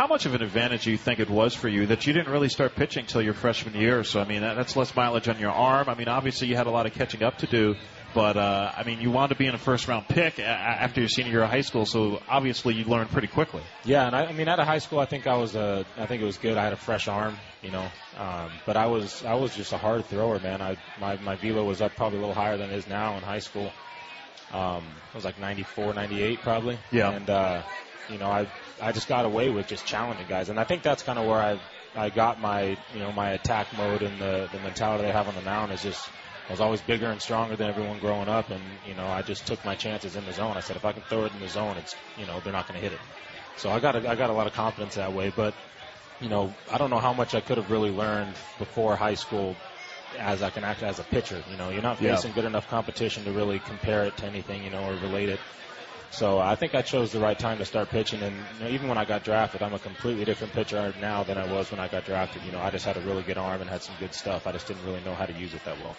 Speaker 2: How much of an advantage do you think it was for you that you didn't really start pitching till your freshman year? So I mean, that, that's less mileage on your arm. I mean, obviously you had a lot of catching up to do, but uh, I mean, you wound up being a first round pick a- a- after your senior year of high school. So obviously you learned pretty quickly.
Speaker 4: Yeah, and I, I mean, out of high school, I think I was uh, I think it was good. I had a fresh arm, you know, um, but I was I was just a hard thrower, man. I my my velo was up probably a little higher than it is now in high school, Um, it was like 94, 98 probably.
Speaker 6: Yeah.
Speaker 4: And uh, you know, I I just got away with just challenging guys, and I think that's kind of where I I got my you know my attack mode and the the mentality I have on the mound is just I was always bigger and stronger than everyone growing up, and you know I just took my chances in the zone. I said if I can throw it in the zone, it's you know they're not going to hit it. So I got a, I got a lot of confidence that way, but you know I don't know how much I could have really learned before high school as I can act as a pitcher. You know, you're not
Speaker 6: Yeah.
Speaker 4: facing good enough competition to really compare it to anything, you know, or relate it. So I think I chose the right time to start pitching, and you know, even when I got drafted, I'm a completely different pitcher now than I was when I got drafted. You know, I just had a really good arm and had some good stuff. I just didn't really know how to use it that well.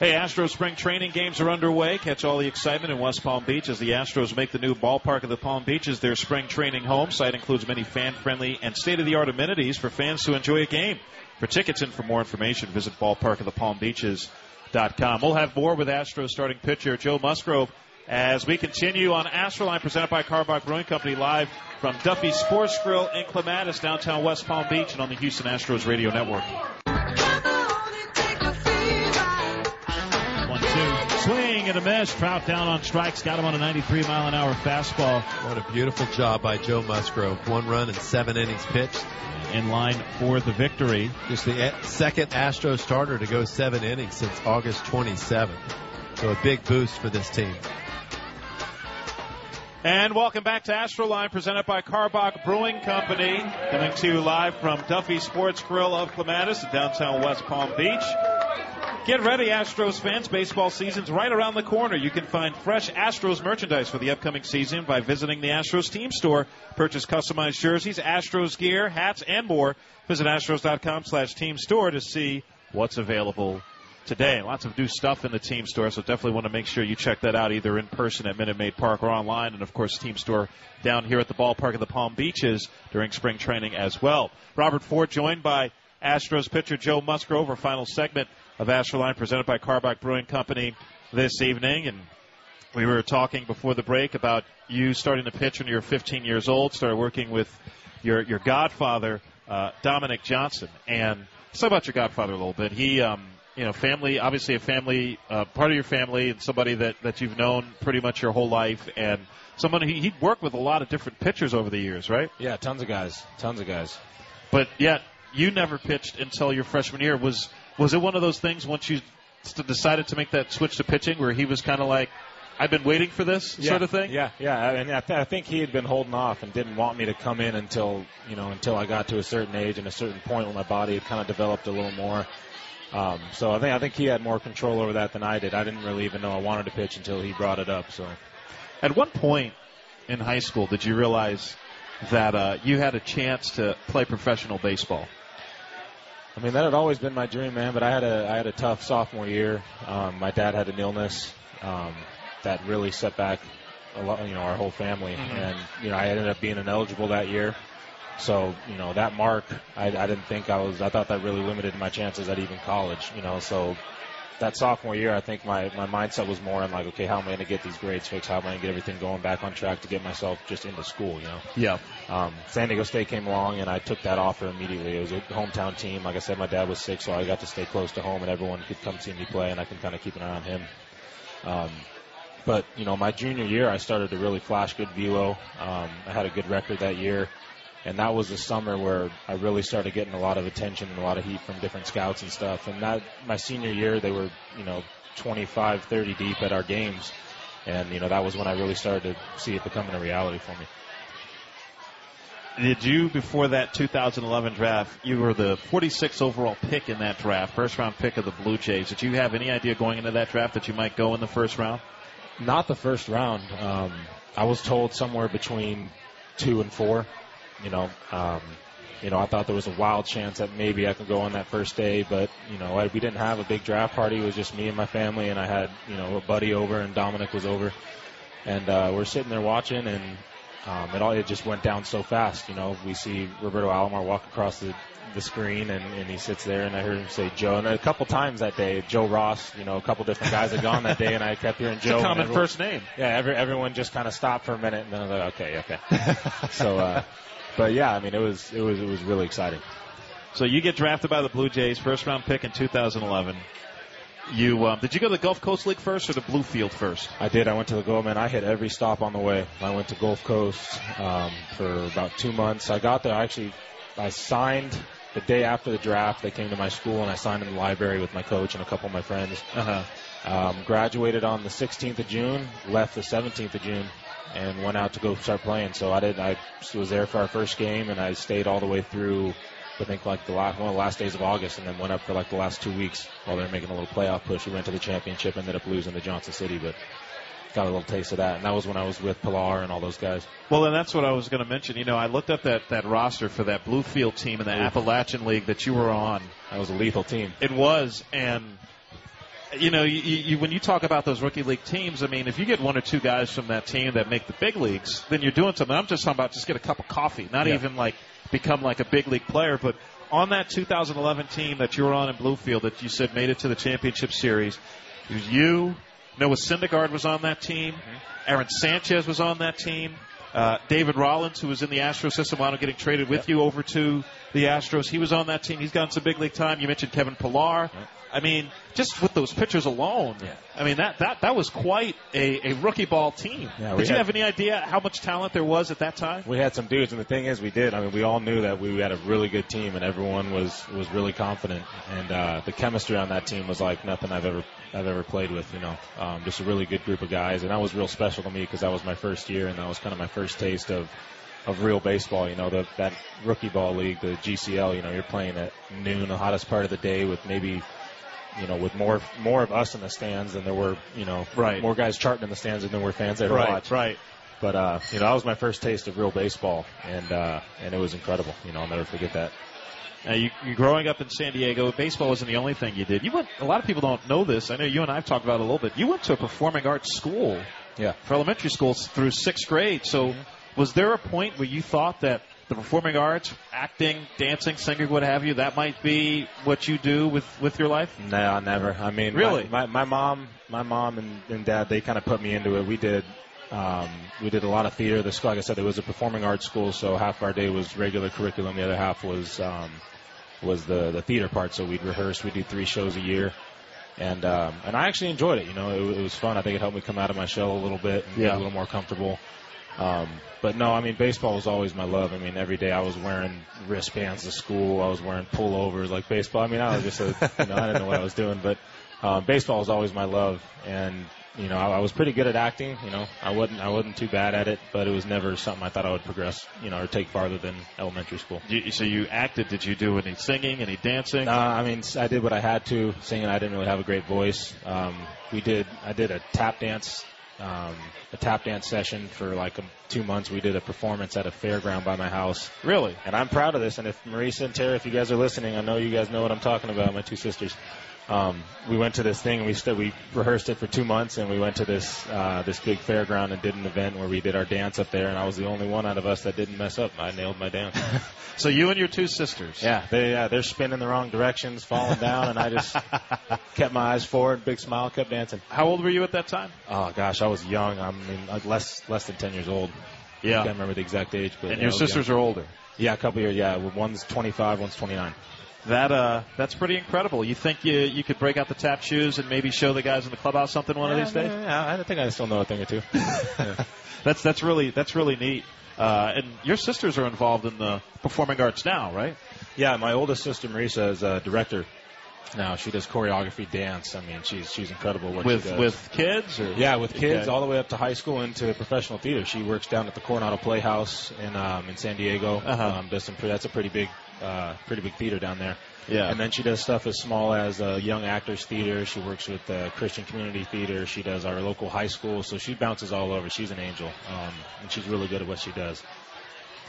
Speaker 2: Hey, Astros spring training games are underway. Catch all the excitement in West Palm Beach as the Astros make the new ballpark of the Palm Beaches their spring training home. Site includes many fan-friendly and state-of-the-art amenities for fans to enjoy a game. For tickets and for more information, visit ballparkofthepalmbeaches.com. We'll have more with Astros starting pitcher Joe Musgrove as we continue on Astroline presented by Karbach Brewing Company live from Duffy Sports Grill in Clematis, downtown West Palm Beach, and on the Houston Astros radio network. One, two. Swing and a miss. Trout down on strikes. Got him on a 93 mile an hour fastball.
Speaker 5: What a beautiful job by Joe Musgrove. One run in seven innings pitched.
Speaker 2: In line for the victory.
Speaker 5: Just the eh, second Astro starter to go seven innings since August 27th. So a big boost for this team.
Speaker 2: And welcome back to Astroline, presented by Karbach Brewing Company. Coming to you live from Duffy Sports Grill of Clematis in downtown West Palm Beach. Get ready, Astros fans. Baseball season's right around the corner. You can find fresh Astros merchandise for the upcoming season by visiting the Astros team store. Purchase customized jerseys, Astros gear, hats, and more. Visit astros.com slash team store to see what's available today. Lots of new stuff in the team store, so definitely want to make sure you check that out either in person at Minute Maid Park or online, and of course, team store down here at the ballpark of the Palm Beaches during spring training as well. Robert Ford joined by Astros pitcher Joe Musgrove, our final segment of Astroline presented by Karbach Brewing Company this evening, and we were talking before the break about you starting to pitch when you were 15 years old, started working with your your godfather, uh, Dominic Johnson, and let's talk about your godfather a little bit. He, um, you know, family, obviously a family, uh, part of your family, and somebody that that you've known pretty much your whole life, and someone he he'd worked with a lot of different pitchers over the years, right?
Speaker 4: Yeah, tons of guys, tons of guys.
Speaker 2: But yet you never pitched until your freshman year. Was was it one of those things once you decided to make that switch to pitching, where he was kind of like, "I've been waiting for this"
Speaker 4: yeah,
Speaker 2: sort of thing?
Speaker 4: Yeah, yeah. And I, th- I think he had been holding off and didn't want me to come in until you know until I got to a certain age and a certain point when my body had kind of developed a little more. Um, so I think I think he had more control over that than I did. I didn't really even know I wanted to pitch until he brought it up. So
Speaker 2: At what point in high school did you realize that uh, you had a chance to play professional baseball?
Speaker 4: I mean that had always been my dream, man. But I had a I had a tough sophomore year. Um, my dad had an illness um, that really set back a lot, you know, our whole family, and you know I ended up being ineligible that year. So you know that mark, I, I didn't think I was. I thought that really limited my chances at even college. You know, so that sophomore year, I think my my mindset was more on like, okay, how am I going to get these grades fixed? How am I going to get everything going back on track to get myself just into school? You know.
Speaker 2: Yeah.
Speaker 4: Um, San Diego State came along, and I took that offer immediately. It was a hometown team. Like I said, my dad was sick, so I got to stay close to home, and everyone could come see me play, and I can kind of keep an eye on him. Um, but you know, my junior year, I started to really flash good velo. Um, I had a good record that year, and that was the summer where I really started getting a lot of attention and a lot of heat from different scouts and stuff. And that my senior year, they were you know 25, 30 deep at our games, and you know that was when I really started to see it becoming a reality for me.
Speaker 2: Did you, before that 2011 draft, you were the 46th overall pick in that draft, first round pick of the Blue Jays. Did you have any idea going into that draft that you might go in the first round?
Speaker 4: Not the first round. Um, I was told somewhere between two and four. You know, um, you know, I thought there was a wild chance that maybe I could go on that first day, but you know, I, we didn't have a big draft party. It was just me and my family, and I had you know a buddy over, and Dominic was over, and uh, we're sitting there watching, and um, it all it just went down so fast. You know, we see Roberto Alomar walk across the the screen, and, and he sits there, and I heard him say Joe, and a couple times that day, Joe Ross. You know, a couple different guys had gone that day, and I kept hearing Joe.
Speaker 2: It's a common
Speaker 4: everyone-
Speaker 2: first name.
Speaker 4: yeah, every, everyone just kind of stopped for a minute, and then I was like, okay, okay. so, uh, but yeah, I mean, it was it was it was really exciting.
Speaker 2: So you get drafted by the Blue Jays, first round pick in 2011. You um, did you go to the Gulf Coast League first or the Bluefield first?
Speaker 4: I did. I went to the Gulf. Man, I hit every stop on the way. I went to Gulf Coast um, for about two months. I got there. I actually, I signed the day after the draft. They came to my school and I signed in the library with my coach and a couple of my friends.
Speaker 2: Uh-huh.
Speaker 4: Um, graduated on the 16th of June. Left the 17th of June. And went out to go start playing. So I did. I was there for our first game, and I stayed all the way through I think like the last one of the last days of August, and then went up for like the last two weeks while they were making a little playoff push. We went to the championship, ended up losing to Johnson City, but got a little taste of that. And that was when I was with Pillar and all those guys.
Speaker 2: Well, and that's what I was going to mention. You know, I looked up that that roster for that Bluefield team in the Appalachian League that you were on.
Speaker 4: That was a lethal team.
Speaker 2: It was, and you know, you, you, when you talk about those rookie league teams, I mean, if you get one or two guys from that team that make the big leagues, then you're doing something. I'm just talking about just get a cup of coffee, not
Speaker 4: Yeah.
Speaker 2: even like become like a big league player, but on that 2011 team that you were on in Bluefield that you said made it to the championship series, it was you, Noah Syndergaard was on that team, mm-hmm. Aaron Sanchez was on that team, uh, David Rollins, who was in the Astro system, wound up getting traded with you over to the Astros. He was on that team. He's gotten some big league time. You mentioned Kevin Pillar. I mean, just with those pitchers alone, I mean that that that was quite a, a rookie ball team.
Speaker 4: Yeah,
Speaker 2: Did you
Speaker 4: had-
Speaker 2: have any idea how much talent there was at that time?
Speaker 4: We had some dudes, and the thing is, we did. I mean, we all knew that we had a really good team, and everyone was was really confident. And uh, the chemistry on that team was like nothing I've ever I've ever played with. You know, um, just a really good group of guys, and that was real special to me because that was my first year, and that was kind of my first taste of of real baseball. You know, the, that rookie ball league, the GCL. You know, you're playing at noon, the hottest part of the day, with maybe. You know, with more more of us in the stands than there were, you know,
Speaker 2: Right.
Speaker 4: more guys charting in the stands than there were fans there to watch.
Speaker 2: right.
Speaker 4: But uh, you know, that was my first taste of real baseball, and uh, and it was incredible. You know, I'll never forget that.
Speaker 2: Now, you, you growing up in San Diego, baseball wasn't the only thing you did. You went. A lot of people don't know this. I know you and I've talked about it a little bit. You went to a performing arts school
Speaker 4: Yeah.
Speaker 2: for elementary school through sixth grade. So, was there a point where you thought that the performing arts, acting, dancing, singing, what have you, that might be what you do with with your life?
Speaker 4: No, never. I mean,
Speaker 2: Really?
Speaker 4: my, my, my mom, my mom and, and dad, they kind of put me into it. We did, um, we did a lot of theater. The school, like I said, it was a performing arts school, so half our day was regular curriculum. The other half was, um, was the the theater part. So we'd rehearse. We'd do three shows a year. And um, and I actually enjoyed it. You know, it, it was fun. I think it helped me come out of my shell a little bit and get
Speaker 2: Yeah.
Speaker 4: a little more comfortable. Um, but no, I mean, baseball was always my love. I mean, every day I was wearing wristbands to school. I was wearing pullovers like baseball. I mean, I was just a, you know, I didn't know what I was doing, but um, baseball was always my love. And you know, I, I was pretty good at acting. You know, I wasn't, I wasn't too bad at it, but it was never something I thought I would progress, you know, or take farther than elementary school.
Speaker 2: You, so you acted. Did you do any singing, any dancing?
Speaker 4: Uh, I mean, I did what I had to. Singing, I didn't really have a great voice. Um, we did. I did a tap dance, um, a tap dance session for like um two months. We did a performance at a fairground by my house,
Speaker 2: Really?
Speaker 4: and I'm proud of this. And if Marisa and Tara, if you guys are listening, I know you guys know what I'm talking about. My two sisters. Um, we went to this thing and we st- we rehearsed it for two months and we went to this uh, this big fairground and did an event where we did our dance up there and I was the only one out of us that didn't mess up. I nailed my dance.
Speaker 2: So you and your two sisters.
Speaker 4: Yeah, they yeah, they're spinning the wrong directions, falling down, and I just kept my eyes forward, big smile, kept dancing.
Speaker 2: How old were you at that time?
Speaker 4: Oh gosh, I was young. I mean, less less than ten years old. Yeah, I can't remember the exact age, but
Speaker 2: And
Speaker 4: yeah,
Speaker 2: your sisters
Speaker 4: young.
Speaker 2: are older.
Speaker 4: yeah, a couple years. Yeah, one's 25, one's 29.
Speaker 2: That uh, that's pretty incredible. You think you you could break out the tap shoes and maybe show the guys in the clubhouse something one of these days?
Speaker 4: Yeah, I think I still know a thing or two.
Speaker 2: That's that's really that's really neat. Uh, and your sisters are involved in the performing arts now, right?
Speaker 4: yeah, my oldest sister Marisa is a director. Now she does choreography, dance. I mean, she's she's incredible what
Speaker 2: with
Speaker 4: she does.
Speaker 2: with kids or
Speaker 4: Yeah, with kids
Speaker 2: Okay.
Speaker 4: all the way up to high school into professional theater. She works down at the Coronado Playhouse in um, in San Diego.
Speaker 2: Uh-huh.
Speaker 4: Um, does some that's a pretty big uh, pretty big theater down there.
Speaker 2: Yeah.
Speaker 4: And then she does stuff as small as uh, Young Actors Theater. She works with uh, Christian Community Theater. She does our local high school. So she bounces all over. She's an angel, um, and she's really good at what she does.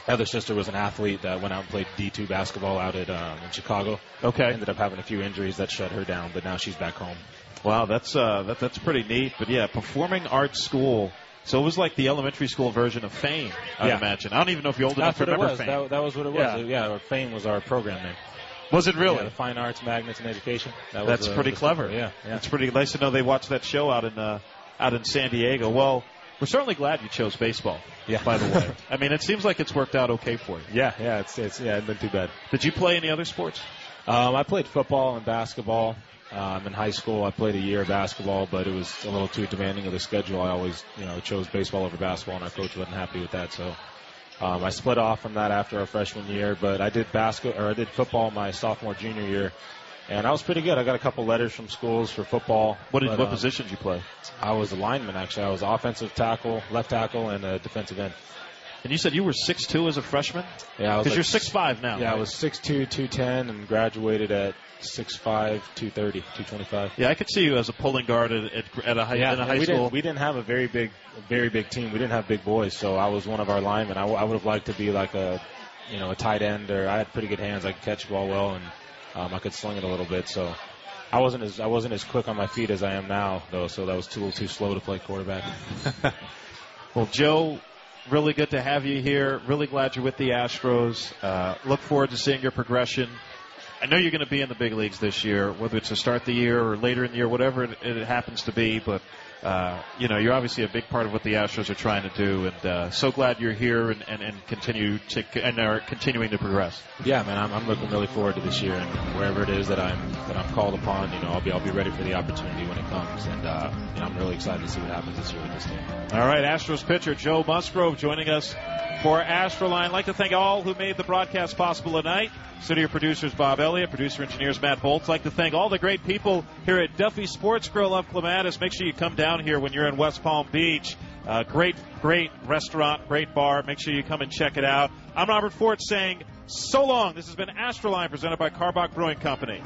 Speaker 4: Heather's sister was an athlete that went out and played D2 basketball out at um, in Chicago.
Speaker 2: Okay.
Speaker 4: Ended up having a few injuries that shut her down, but now she's back home.
Speaker 2: Wow, that's uh, that, that's pretty neat. But yeah, performing arts school. So it was like the elementary school version of Fame, I
Speaker 4: Yeah.
Speaker 2: imagine. I don't even know if you're old enough
Speaker 4: That's
Speaker 2: to
Speaker 4: what
Speaker 2: remember. Fame.
Speaker 4: That, that was what it was.
Speaker 2: Yeah.
Speaker 4: Yeah, Fame was our program name.
Speaker 2: was it really?
Speaker 4: Yeah, the Fine Arts, Magnets, and Education. That was,
Speaker 2: That's pretty clever.
Speaker 4: Yeah, yeah.
Speaker 2: It's pretty nice to know they watched that show out in uh, out in San Diego. Well, we're certainly glad you chose baseball.
Speaker 4: Yeah.
Speaker 2: By the way, I mean, it seems like it's worked out okay for you.
Speaker 4: Yeah, yeah, it's it's yeah, it's been too bad.
Speaker 2: Did you play any other sports?
Speaker 4: Um, I played football and basketball. Um, in high school, I played a year of basketball, but it was a little too demanding of the schedule. I always, you know, chose baseball over basketball, and our coach wasn't happy with that. So um, I split off from that after our freshman year. But I did basket or I did football my sophomore junior year, and I was pretty good. I got a couple letters from schools for football.
Speaker 6: What did,
Speaker 4: but,
Speaker 6: what
Speaker 4: um,
Speaker 6: position did you play?
Speaker 4: I was a lineman actually. I was offensive tackle, left tackle, and a defensive end.
Speaker 6: And you said you were six two as a freshman?
Speaker 4: Yeah,
Speaker 6: Because
Speaker 4: like
Speaker 6: you're six five now.
Speaker 4: Yeah, I was 6'2", 210, and graduated at 6'5", 230, 225.
Speaker 6: Yeah, I could see you as a pulling guard at, at, at a high,
Speaker 4: Yeah,
Speaker 6: in a high
Speaker 4: we
Speaker 6: school.
Speaker 4: didn't we didn't have a very big very big team. We didn't have big boys, so I was one of our linemen. I, w- I would have liked to be like a you know a tight end, or I had pretty good hands. I could catch the ball well, and um, I could sling it a little bit. So I wasn't as I wasn't as quick on my feet as I am now, though. So that was too, a little too slow to play quarterback.
Speaker 6: Well, Joe, really good to have you here. Really glad you're with the Astros. Uh, look forward to seeing your progression. I know you're going to be in the big leagues this year, whether it's to start the year or later in the year, whatever it, it happens to be. But uh, you know, you're obviously a big part of what the Astros are trying to do, and uh, so glad you're here and, and, and continue to and are continuing to progress.
Speaker 4: Yeah, man, I'm, I'm looking really forward to this year, and wherever it is that I'm that I'm called upon, you know, I'll be I'll be ready for the opportunity when it comes, and uh, you know, I'm really excited to see what happens this year with this team.
Speaker 2: All right, Astros pitcher Joe Musgrove joining us for Astroline. I'd like to thank all who made the broadcast possible tonight. Studio producers Bob Elliott, producer engineers Matt Bolts. I'd like to thank all the great people here at Duffy Sports Grill of Clematis. Make sure you come down here when you're in West Palm Beach. Uh, great, great restaurant, great bar. Make sure you come and check it out. I'm Robert Ford saying so long. This has been Astroline presented by Karbach Brewing Company.